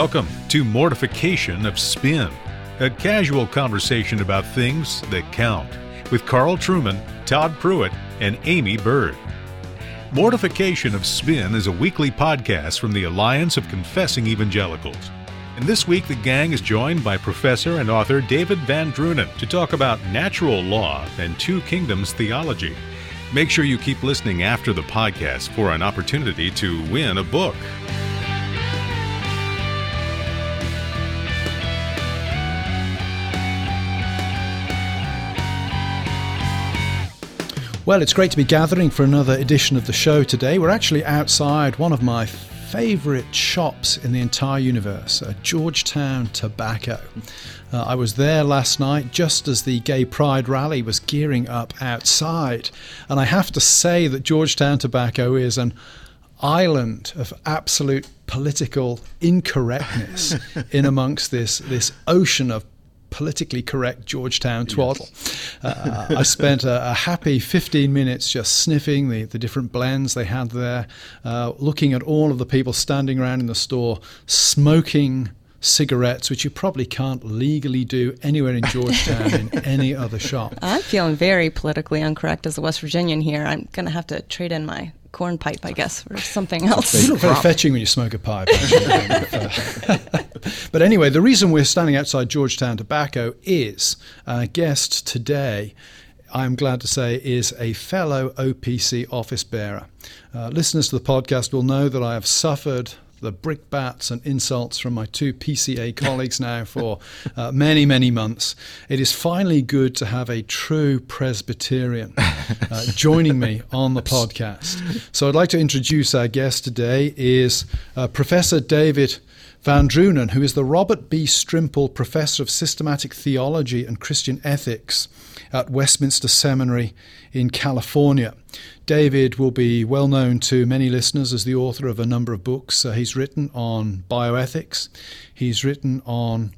Welcome to Mortification of Spin, a casual conversation about things that count, with Carl Trueman, Todd Pruitt, and Aimee Byrd. Mortification of Spin is a weekly podcast from the Alliance of Confessing Evangelicals. And this week, the gang is joined by professor and author David VanDrunen to talk about natural law and two kingdoms theology. Make sure you keep listening after the podcast for an opportunity to win a book. Well, it's great to be gathering for another edition of the show today. We're actually outside one of my favourite shops in the entire universe, uh, Georgetown Tobacco. Uh, I was there last night just as the Gay Pride rally was gearing up outside, and I have to say that Georgetown Tobacco is an island of absolute political incorrectness in amongst this this ocean of politically correct Georgetown twaddle. Yes. Uh, I spent a, a, happy 15 minutes just sniffing the, the different blends they had there, uh, looking at all of the people standing around in the store smoking cigarettes, which you probably can't legally do anywhere in Georgetown in any other shop. I'm feeling very politically incorrect as a West Virginian here. I'm going to have to trade in my corn pipe, I guess, or something else. You look very fetching when you smoke a pipe. but anyway, the reason we're standing outside Georgetown Tobacco is our guest today. I'm glad to say, is a fellow OPC office bearer. Uh, listeners to the podcast will know that I have suffered the brickbats and insults from my two PCA colleagues now for uh, many, many months. It is finally good to have a true Presbyterian uh, joining me on the podcast. So I'd like to introduce our guest today is uh, Professor David VanDrunen, who is the Robert B. Strimple Professor of Systematic Theology and Christian Ethics at Westminster Seminary in California. David will be well known to many listeners as the author of a number of books. Uh, he's written on bioethics, he's written on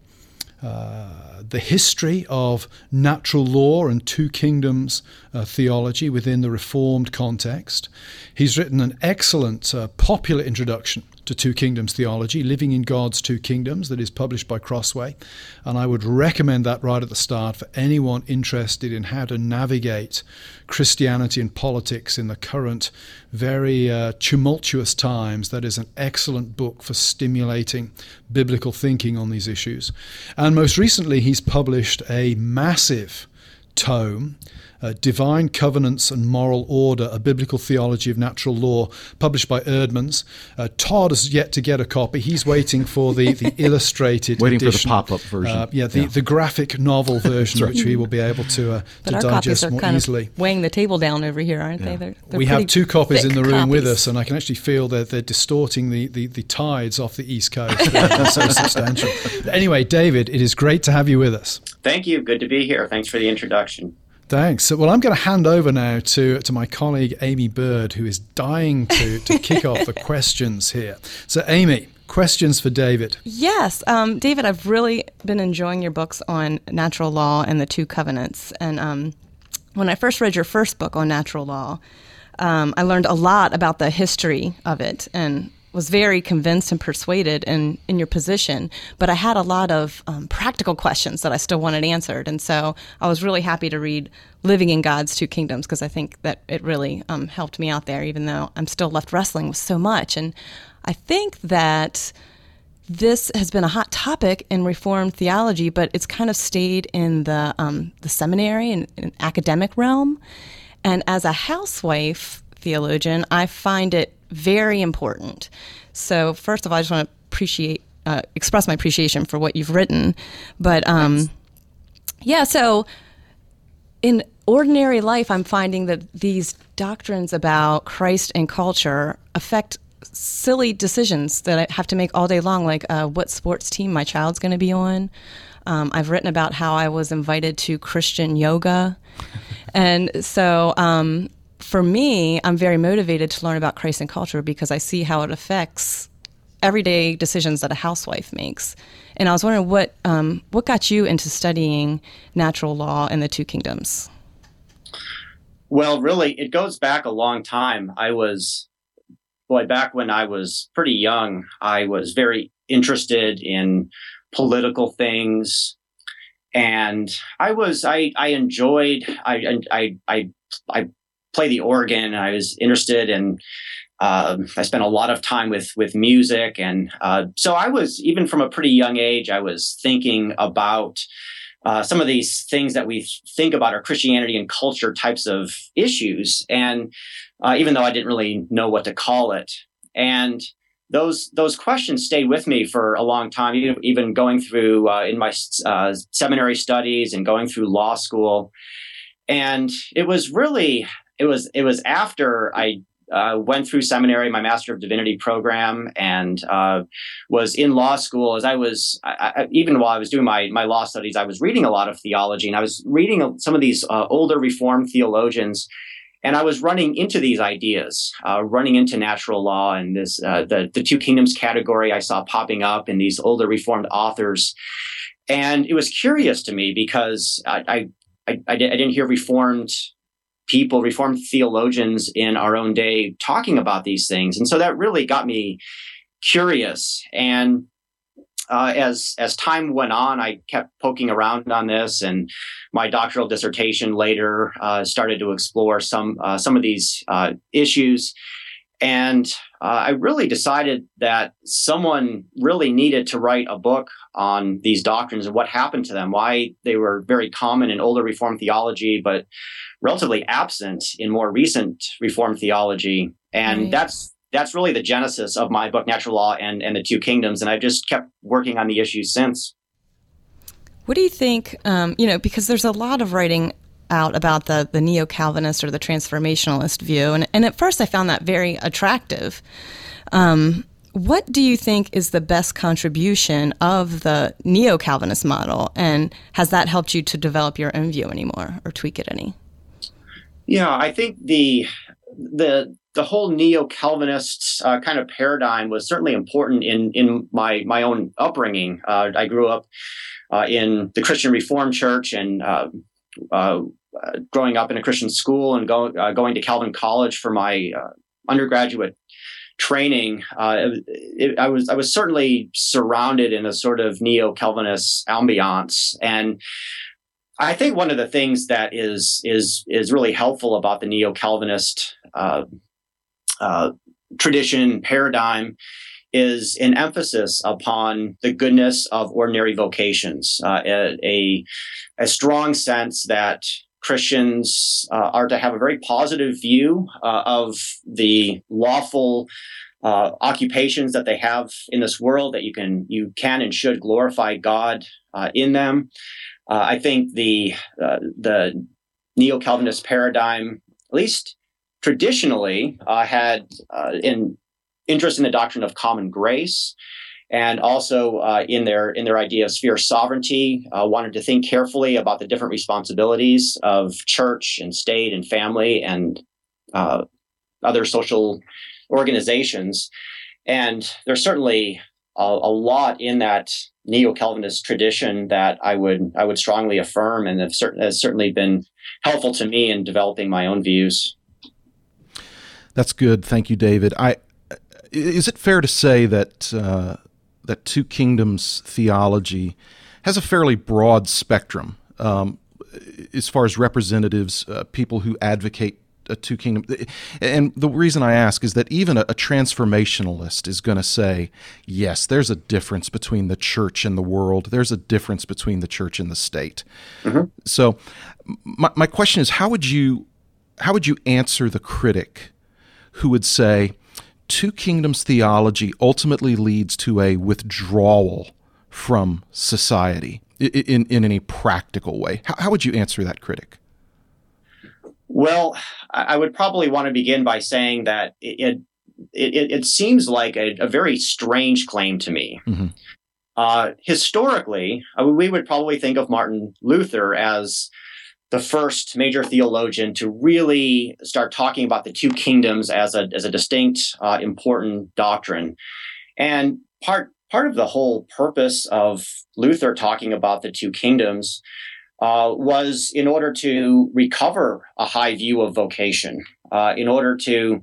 uh, the history of natural law and two kingdoms uh, theology within the Reformed context. He's written an excellent uh, popular introduction to Two Kingdoms Theology, Living in God's Two Kingdoms, that is published by Crossway. And I would recommend that right at the start for anyone interested in how to navigate Christianity and politics in the current very uh, tumultuous times. That is an excellent book for stimulating biblical thinking on these issues. And most recently, he's published a massive tome uh, Divine Covenants and Moral Order, a Biblical Theology of Natural Law, published by Eerdmans. Uh, Todd has yet to get a copy. He's waiting for the, the illustrated Waiting edition. for the pop up version. Uh, yeah, the, yeah. the graphic novel version, right. which we will be able to, uh, to digest more easily. weighing the table down over here, aren't yeah. they? They're, they're we have two copies in the room copies. with us, and I can actually feel that they're distorting the, the, the tides off the East Coast. so substantial. But anyway, David, it is great to have you with us. Thank you. Good to be here. Thanks for the introduction. Thanks. Well, I'm going to hand over now to, to my colleague Aimee Byrd, who is dying to, to kick off the questions here. So, Aimee, questions for David? Yes. Um, David, I've really been enjoying your books on natural law and the two covenants. And um, when I first read your first book on natural law, um, I learned a lot about the history of it and was very convinced and persuaded in, in your position, but I had a lot of um, practical questions that I still wanted answered. And so I was really happy to read Living in God's Two Kingdoms because I think that it really um, helped me out there, even though I'm still left wrestling with so much. And I think that this has been a hot topic in Reformed theology, but it's kind of stayed in the, um, the seminary and, and academic realm. And as a housewife theologian, I find it very important. So, first of all, I just want to appreciate, uh, express my appreciation for what you've written. But um, yeah, so in ordinary life, I'm finding that these doctrines about Christ and culture affect silly decisions that I have to make all day long, like uh, what sports team my child's going to be on. Um, I've written about how I was invited to Christian yoga. and so um, for me, I'm very motivated to learn about Christ and culture because I see how it affects everyday decisions that a housewife makes. And I was wondering what um, what got you into studying natural law in the two kingdoms. Well, really, it goes back a long time. I was boy, back when I was pretty young, I was very interested in political things. And I was, I, I enjoyed, I, I, I, I play the organ. I was interested in, uh, I spent a lot of time with, with music. And, uh, so I was, even from a pretty young age, I was thinking about, uh, some of these things that we think about are Christianity and culture types of issues. And uh, even though I didn't really know what to call it, and those those questions stayed with me for a long time, even, even going through uh, in my uh, seminary studies and going through law school. And it was really it was it was after I uh, went through seminary, my Master of Divinity program, and uh, was in law school. As I was, I, I, even while I was doing my my law studies, I was reading a lot of theology, and I was reading some of these uh, older Reformed theologians. And I was running into these ideas, uh, running into natural law and this uh, the the two kingdoms category I saw popping up in these older Reformed authors, and it was curious to me because I I, I, I didn't hear Reformed people, Reformed theologians in our own day talking about these things. And so that really got me curious. And uh, as as time went on, I kept poking around on this, and my doctoral dissertation later uh, started to explore some uh, some of these uh, issues. And uh, I really decided that someone really needed to write a book on these doctrines and what happened to them, why they were very common in older Reformed theology, but relatively absent in more recent Reformed theology. And right. that's that's really the genesis of my book, Natural Law and, and the Two Kingdoms. And I've just kept working on the issues since. What do you think? Um, you know, because there's a lot of writing out about the, the neo Calvinist or the transformationalist view. And, and at first, I found that very attractive. Um, what do you think is the best contribution of the neo Calvinist model? And has that helped you to develop your own view anymore or tweak it any? Yeah, I think the the the whole neo Calvinist uh, kind of paradigm was certainly important in in my my own upbringing. Uh, I grew up uh, in the Christian Reformed Church and uh, growing up in a Christian school and go, uh, going to Calvin College for my uh, undergraduate training, uh, it, I was I was certainly surrounded in a sort of neo Calvinist ambiance, and I think one of the things that is is is really helpful about the neo Calvinist uh, tradition paradigm is an emphasis upon the goodness of ordinary vocations, uh, a, a, strong sense that Christians uh, are to have a very positive view uh, of the lawful uh, occupations that they have in this world. That you can you can and should glorify God uh, in them. Uh, I think the uh, the neo Calvinist paradigm, at least traditionally, had an interest in the doctrine of common grace and also uh, in their in their idea of sphere sovereignty, uh, wanted to think carefully about the different responsibilities of church and state and family and uh, other social organizations. And there's certainly a, a lot in that neo-Calvinist tradition that I would I would strongly affirm, and have certain, has certainly been helpful to me in developing my own views. That's good. Thank you, David. I is it fair to say that uh, that Two Kingdoms theology has a fairly broad spectrum um, as far as representatives, uh, people who advocate a two kingdom. And the reason I ask is that even a, a transformationalist is going to say, yes, there's a difference between the church and the world. There's a difference between the church and the state. Mm-hmm. So, my, my question is, how would you how would you answer the critic who would say, two kingdoms theology ultimately leads to a withdrawal from society in, in any practical way. How, how would you answer that critic? Well, I would probably want to begin by saying that it it, it seems like a, a, very strange claim to me. Mm-hmm. Uh, historically, we would probably think of Martin Luther as the first major theologian to really start talking about the two kingdoms as a as a distinct, uh, important doctrine. And part part of the whole purpose of Luther talking about the two kingdoms uh, was in order to recover a high view of vocation. uh, in order to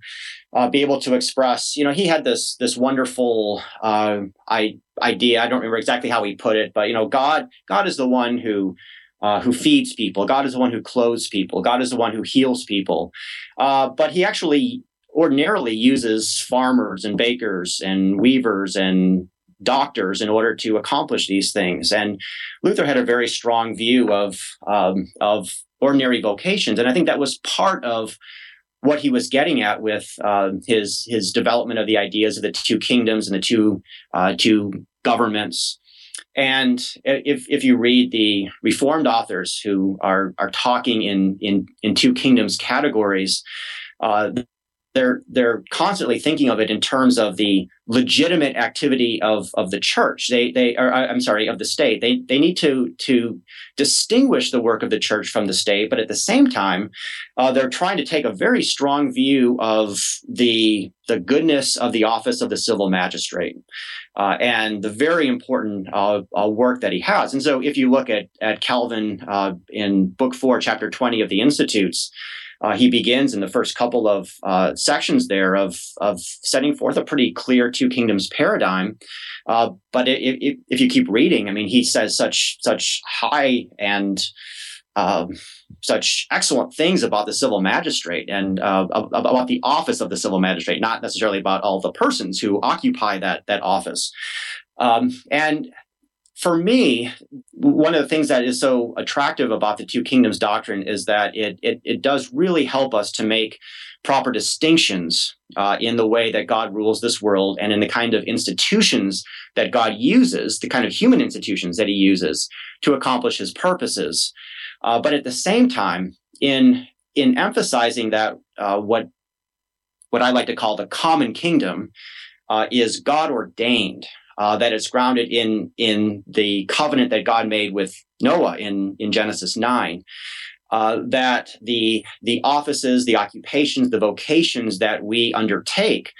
uh, be able to express. You know, he had this this wonderful uh, I, idea. I don't remember exactly how he put it, but you know, God God is the one who. Uh, who feeds people? God is the one who clothes people. God is the one who heals people. Uh, but he actually ordinarily uses farmers and bakers and weavers and doctors in order to accomplish these things. And Luther had a very strong view of um, of ordinary vocations, and I think that was part of what he was getting at with uh, his his development of the ideas of the two kingdoms and the two uh, two governments. And if if you read the Reformed authors who are are talking in in in two kingdoms categories, uh, they're they're constantly thinking of it in terms of the legitimate activity of of the church. They they are I'm sorry of the state. They they need to to distinguish the work of the church from the state, but at the same time, uh, they're trying to take a very strong view of the the goodness of the office of the civil magistrate uh, and the very important uh, uh work that he has. And so, if you look at at Calvin uh, in Book Four, Chapter Twenty of the Institutes uh, he begins in the first couple of uh, sections there of of setting forth a pretty clear two kingdoms paradigm. Uh, but it, it, if you keep reading, I mean, he says such such high and um, such excellent things about the civil magistrate and uh, about the office of the civil magistrate, not necessarily about all the persons who occupy that that office. Um, and for me, one of the things that is so attractive about the two kingdoms doctrine is that it it, it does really help us to make proper distinctions uh, in the way that God rules this world and in the kind of institutions that God uses, the kind of human institutions that He uses to accomplish His purposes. Uh, but at the same time, in in emphasizing that uh, what what I like to call the common kingdom uh, is God ordained uh, that it's grounded in in the covenant that God made with Noah in in Genesis nine. Uh, that the the offices, the occupations, the vocations that we undertake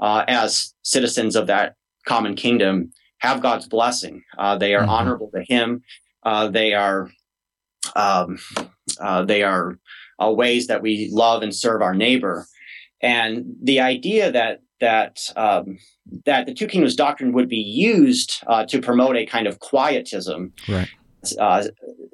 uh, as citizens of that common kingdom have God's blessing. Uh, they are mm-hmm. honorable to Him. Uh, they are um, uh, they are ways that we love and serve our neighbor. And the idea that that um, that the two kingdoms doctrine would be used uh, to promote a kind of quietism. Right. Uh,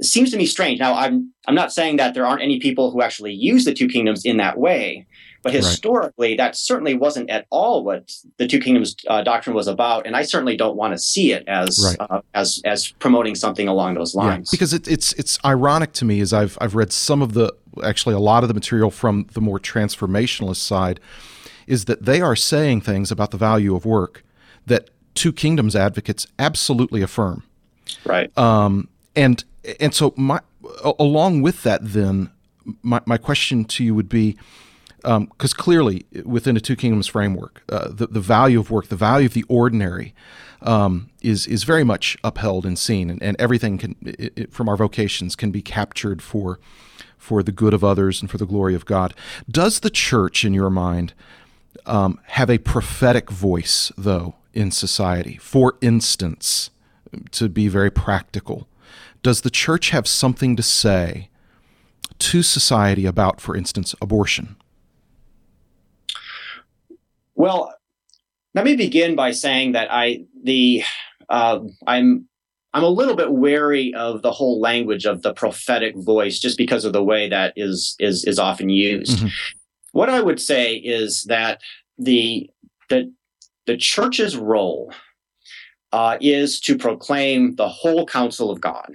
seems to me strange. Now, I'm I'm not saying that there aren't any people who actually use the two kingdoms in that way, but historically, right. that certainly wasn't at all what the two kingdoms uh, doctrine was about, and I certainly don't want to see it as right. uh, as as promoting something along those lines. Yeah, because it, it's it's ironic to me as I've I've read some of the actually a lot of the material from the more transformationalist side is that they are saying things about the value of work that two kingdoms advocates absolutely affirm. Right. Um, and and so my along with that, then my my question to you would be. Because um, clearly, within a two kingdoms framework, uh, the the value of work, the value of the ordinary, um, is is very much upheld and seen, and, and everything can it, it, from our vocations can be captured for for the good of others and for the glory of God. Does the church, in your mind, um, have a prophetic voice, though, in society. For instance, to be very practical, does the church have something to say to society about, for instance, abortion? Well, let me begin by saying that I the uh, I'm I'm a little bit wary of the whole language of the prophetic voice just because of the way that is is is often used. Mm-hmm. What I would say is that the the the church's role uh, is to proclaim the whole counsel of God.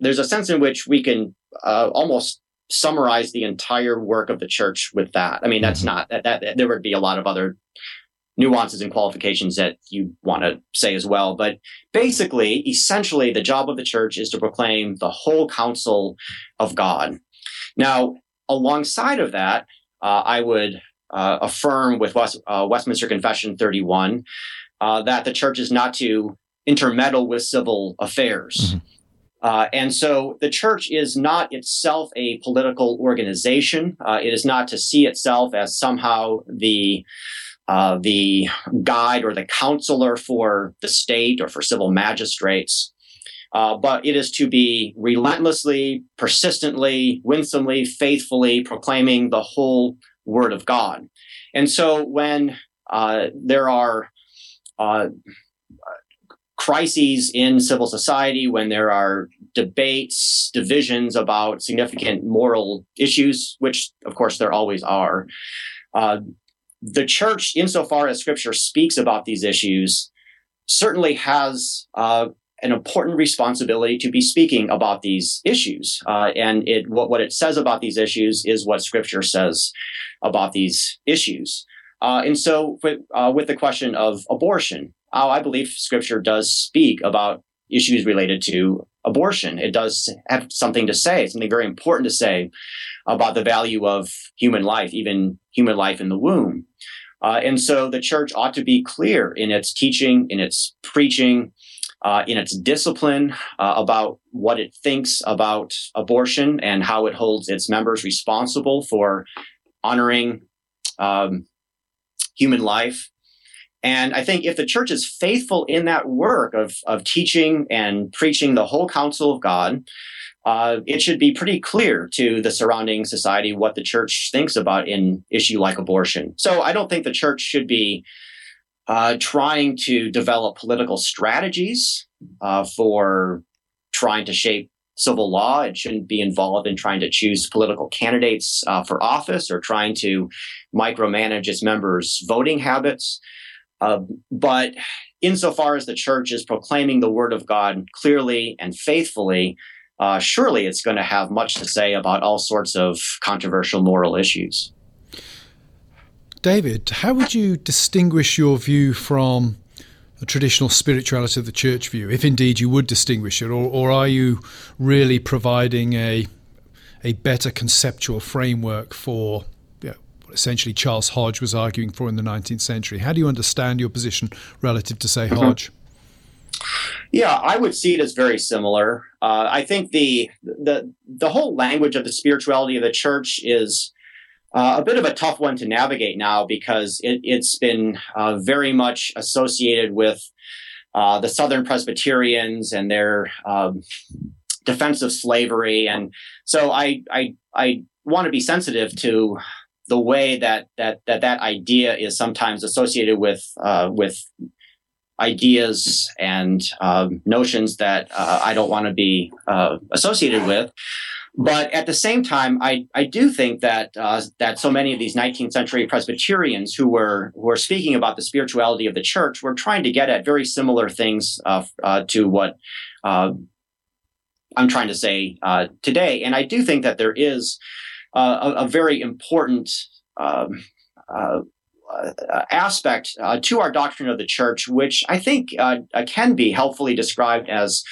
There's a sense in which we can uh, almost summarize the entire work of the church with that. I mean, that's mm-hmm. not that, that there would be a lot of other nuances and qualifications that you want to say as well. But basically, essentially, the job of the church is to proclaim the whole counsel of God. Now, alongside of that, uh, I would uh, affirm with West, uh, Westminster Confession 31 uh, that the church is not to intermeddle with civil affairs. Mm-hmm. Uh, and so the church is not itself a political organization. Uh, it is not to see itself as somehow the uh, the guide or the counselor for the state or for civil magistrates. Uh, but it is to be relentlessly, persistently, winsomely, faithfully proclaiming the whole Word of God. And so when uh, there are uh, crises in civil society, when there are debates, divisions about significant moral issues, which of course there always are, uh, the church, insofar as scripture speaks about these issues, certainly has uh, an important responsibility to be speaking about these issues. Uh, and it what, what it says about these issues is what scripture says about these issues. Uh, and so with, uh, with the question of abortion, uh, I believe scripture does speak about issues related to abortion. It does have something to say, something very important to say about the value of human life, even human life in the womb. Uh, and so the church ought to be clear in its teaching, in its preaching, uh, in its discipline uh, about what it thinks about abortion and how it holds its members responsible for honoring um, human life. And I think if the church is faithful in that work of, of teaching and preaching the whole counsel of God, uh, it should be pretty clear to the surrounding society what the church thinks about an issue like abortion. So I don't think the church should be uh, trying to develop political strategies uh, for trying to shape civil law. It shouldn't be involved in trying to choose political candidates uh, for office or trying to micromanage its members' voting habits. Uh, but insofar as the church is proclaiming the word of God clearly and faithfully, uh, surely it's going to have much to say about all sorts of controversial moral issues. David, how would you distinguish your view from a traditional spirituality of the church view, if indeed you would distinguish it, or, or are you really providing a a better conceptual framework for you know, what essentially Charles Hodge was arguing for in the 19th century? How do you understand your position relative to, say, mm-hmm. Hodge? Yeah, I would see it as very similar. Uh, I think the the the whole language of the spirituality of the church is uh, a bit of a tough one to navigate now because it, has been uh, very much associated with uh, the Southern Presbyterians and their um, defense of slavery, and so I I I want to be sensitive to the way that that that that idea is sometimes associated with uh, with ideas and um, notions that uh, I don't want to be uh, associated with. But at the same time, I, I do think that uh, that so many of these 19th century Presbyterians who were who were speaking about the spirituality of the church were trying to get at very similar things uh, uh, to what uh, I'm trying to say today. And I do think that there is a, a, very important um, uh, aspect uh, to our doctrine of the church, which I think uh, uh can be helpfully described as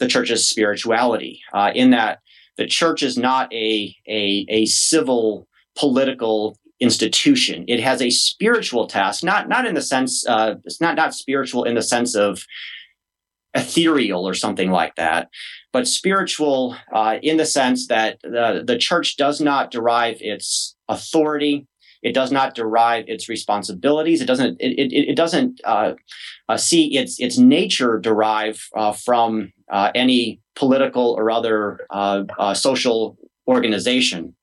the church's spirituality, uh, in that the church is not a, a, a civil political institution. It has a spiritual task, not not in the sense uh, it's not not spiritual in the sense of ethereal or something like that, but spiritual in the sense that the, the church does not derive its authority it does not derive its responsibilities. It doesn't. It, it, it doesn't uh, uh, see its its nature derive uh, from uh, any political or other uh, uh, social organization.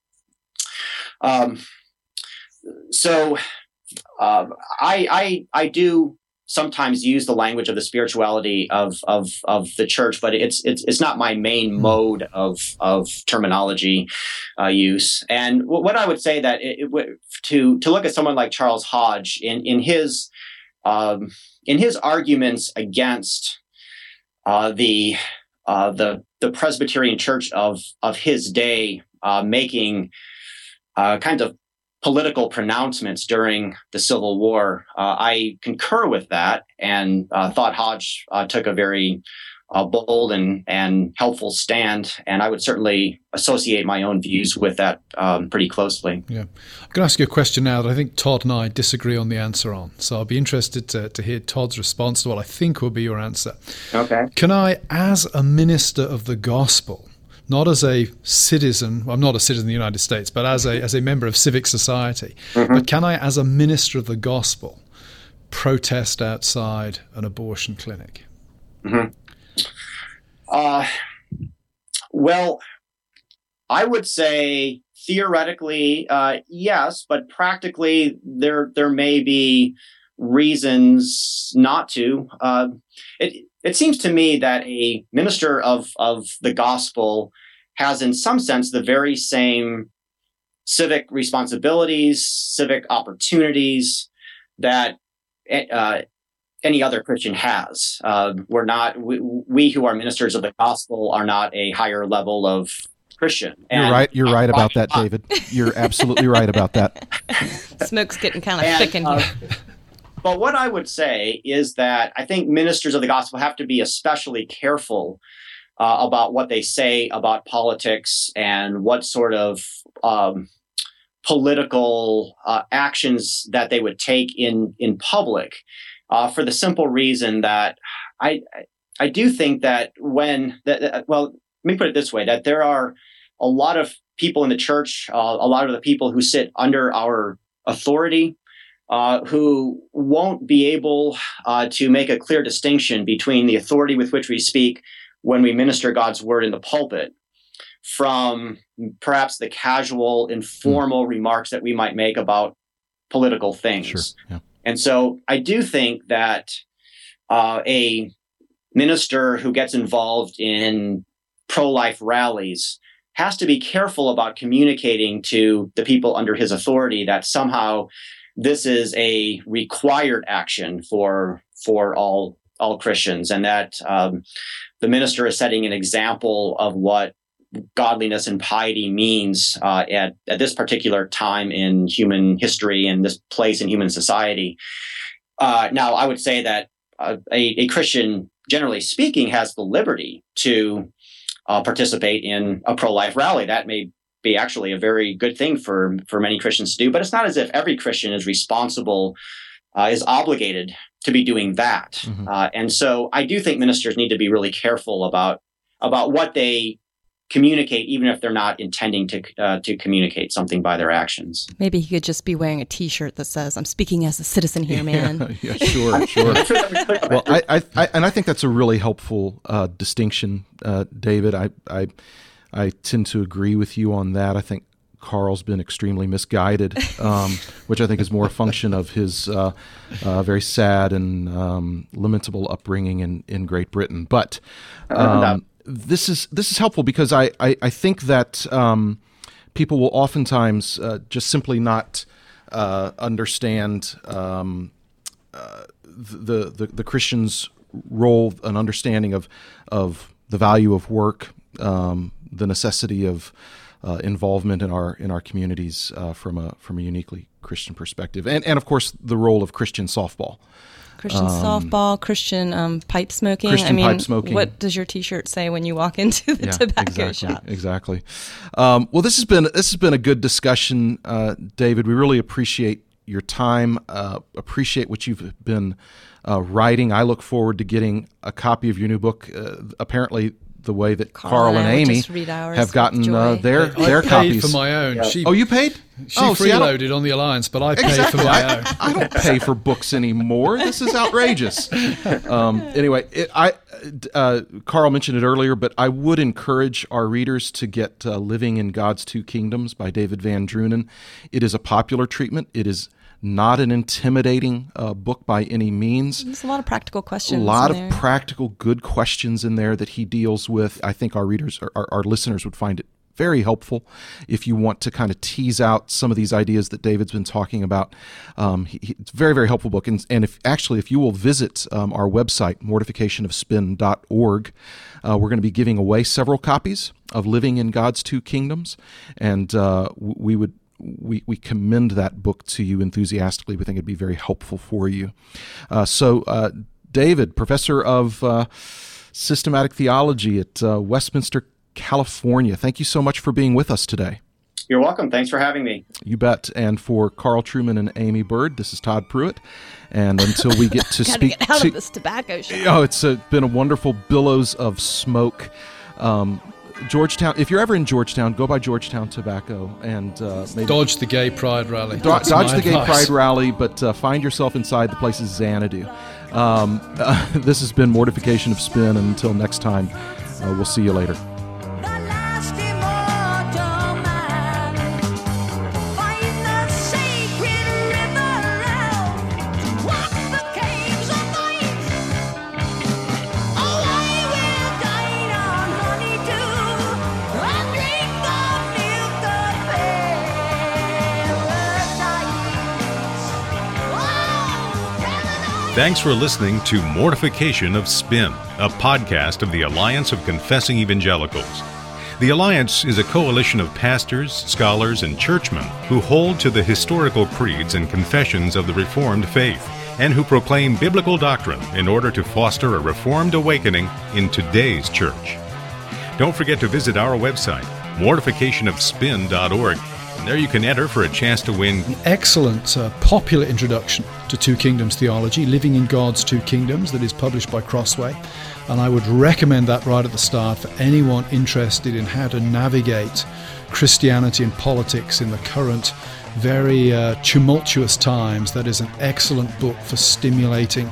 Um, so I, I I do sometimes use the language of the spirituality of of of the church, but it's it's it's not my main hmm. mode of of terminology uh, use. And what I would say that it, it, to to look at someone like Charles Hodge in in his um, in his arguments against uh, the uh, the the Presbyterian Church of of his day uh, making uh, kind of political pronouncements during the Civil War. Uh, I concur with that and uh, thought Hodge uh, took a very uh, bold and, and helpful stand. And I would certainly associate my own views with that um, pretty closely. Yeah. I'm going to ask you a question now that I think Todd and I disagree on the answer on. So I'll be interested to, to hear Todd's response to what I think will be your answer. Okay. Can I, as a minister of the gospel, not as a citizen, well, I'm not a citizen of the United States, but as a, as a member of civic society. Mm-hmm. But can I, as a minister of the gospel, protest outside an abortion clinic? Mm-hmm. Uh, well, I would say theoretically, uh, yes, but practically, there there may be reasons not to. Uh, it it seems to me that a minister of of the gospel has, in some sense, the very same civic responsibilities, civic opportunities that uh, any other Christian has. Uh, we're not we, we, who are ministers of the gospel are not a higher level of Christian. And you're right. You're right about that, David. You're absolutely right about that. Smoke's getting kind of and, thick in uh, here. But what I would say is that I think ministers of the gospel have to be especially careful uh, about what they say about politics and what sort of um, political uh, actions that they would take in in public, uh, for the simple reason that I I do think that when that well let me put it this way that there are a lot of people in the church, uh, a lot of the people who sit under our authority uh, who won't be able uh, to make a clear distinction between the authority with which we speak when we minister God's word in the pulpit from perhaps the casual, informal mm. remarks that we might make about political things. Sure. Yeah. And so I do think that uh, a minister who gets involved in pro life rallies has to be careful about communicating to the people under his authority that somehow this is a required action for for all all Christians, and that um, the minister is setting an example of what godliness and piety means uh, at at this particular time in human history and this place in human society. Uh, now, I would say that uh, a, a, Christian, generally speaking, has the liberty to uh, participate in a pro life rally. That may be actually a very good thing for for many Christians to do. But it's not as if every Christian is responsible, uh, is obligated to be doing that. Mm-hmm. Uh, and so I do think ministers need to be really careful about about what they communicate, even if they're not intending to uh, to communicate something by their actions. Maybe he could just be wearing a T-shirt that says, "I'm speaking as a citizen here, man." yeah, yeah, sure, sure. well, I, I, I, and I think that's a really helpful uh, distinction, uh, David. I, I I tend to agree with you on that. I think Carl's been extremely misguided, um, which I think is more a function of his uh, uh, very sad and um, lamentable upbringing in, in Great Britain. But um, this is this is helpful because I I, I think that um, people will oftentimes uh, just simply not uh, understand um, uh, the, the the Christian's role, an understanding of of the value of work. Um, the necessity of uh, involvement in our in our communities uh, from a from a uniquely Christian perspective, and and of course the role of Christian softball. Christian um, softball, Christian um, pipe smoking. Christian I mean, pipe smoking. What does your T-shirt say when you walk into the yeah, tobacco exactly, shop? Exactly. Um, well, this has been this has been a good discussion, uh, David. We really appreciate your time. Uh, appreciate what you've been uh, writing. I look forward to getting a copy of your new book. Uh, apparently, the way that Carl, Carl and, Aimee have gotten uh, their I their paid copies for my own. She, oh, you paid? She oh, freeloaded see, on the Alliance, but I exactly. paid for my I, own. I don't pay for books anymore. This is outrageous. Um, anyway, it, I uh, Carl mentioned it earlier, but I would encourage our readers to get uh, "Living in God's Two Kingdoms" by David VanDrunen. It is a popular treatment. It is not an intimidating uh, book by any means. There's a lot of practical questions. A lot of there. practical, good questions in there that he deals with. I think our readers, our, our listeners would find it very helpful if you want to kind of tease out some of these ideas that David's been talking about. Um, he, he, it's a very, very helpful book. And, and if actually, if you will visit um, our website, mortificationofspin.org, uh, we're going to be giving away several copies of Living in God's Two Kingdoms. And uh, we would we, we commend that book to you enthusiastically. We think it'd be very helpful for you. Uh, so, uh, David, professor of uh, systematic theology at uh, Westminster, California, thank you so much for being with us today. You're welcome. Thanks for having me. You bet. And for Carl Trueman and Aimee Byrd, this is Todd Pruitt. And until we get to speak get out to, of this tobacco shop. Oh, it's a, been a wonderful billows of smoke. Um, Georgetown. If you're ever in Georgetown, go by Georgetown Tobacco and uh, maybe dodge the Gay Pride rally. Do- dodge the advice. Gay Pride rally, but uh, find yourself inside the place's Xanadu. Um, uh, this has been Mortification of Spin. And until next time, uh, we'll see you later. Thanks for listening to Mortification of Spin, a podcast of the Alliance of Confessing Evangelicals. The Alliance is a coalition of pastors, scholars, and churchmen who hold to the historical creeds and confessions of the Reformed faith and who proclaim biblical doctrine in order to foster a Reformed awakening in today's church. Don't forget to visit our website, mortificationofspin.org. There you can enter for a chance to win excellent, uh, popular introduction to Two Kingdoms theology, Living in God's Two Kingdoms, that is published by Crossway. And I would recommend that right at the start for anyone interested in how to navigate Christianity and politics in the current very uh, tumultuous times. That is an excellent book for stimulating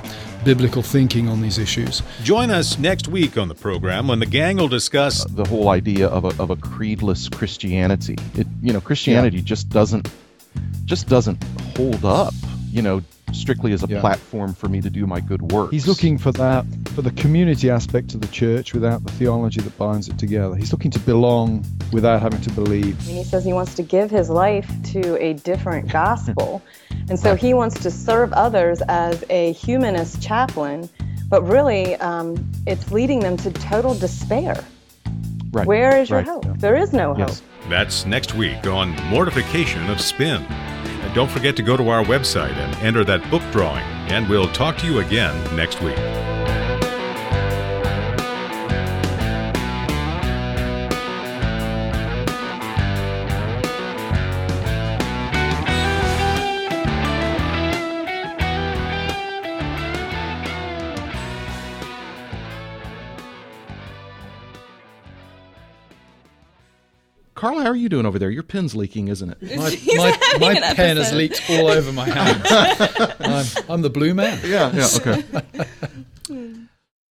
biblical thinking on these issues. Join us next week on the program when the gang will discuss uh, the whole idea of a, of a creedless Christianity. It, you know, Christianity yeah. just doesn't just doesn't hold up. You know, strictly as a yeah. platform for me to do my good work. He's looking for that, for the community aspect of the church without the theology that binds it together. He's looking to belong without having to believe. I mean, he says he wants to give his life to a different gospel. and so he wants to serve others as a humanist chaplain, but really um, it's leading them to total despair. Right. Where is your right. hope? There is no yes. hope. That's next week on Mortification of Spin. Don't forget to go to our website and enter that book drawing, and we'll talk to you again next week. Carl, how are you doing over there? Your pen's leaking, isn't it? My, my, my pen has leaked all over my hands. I'm, I'm the blue man. Yeah, yeah, okay.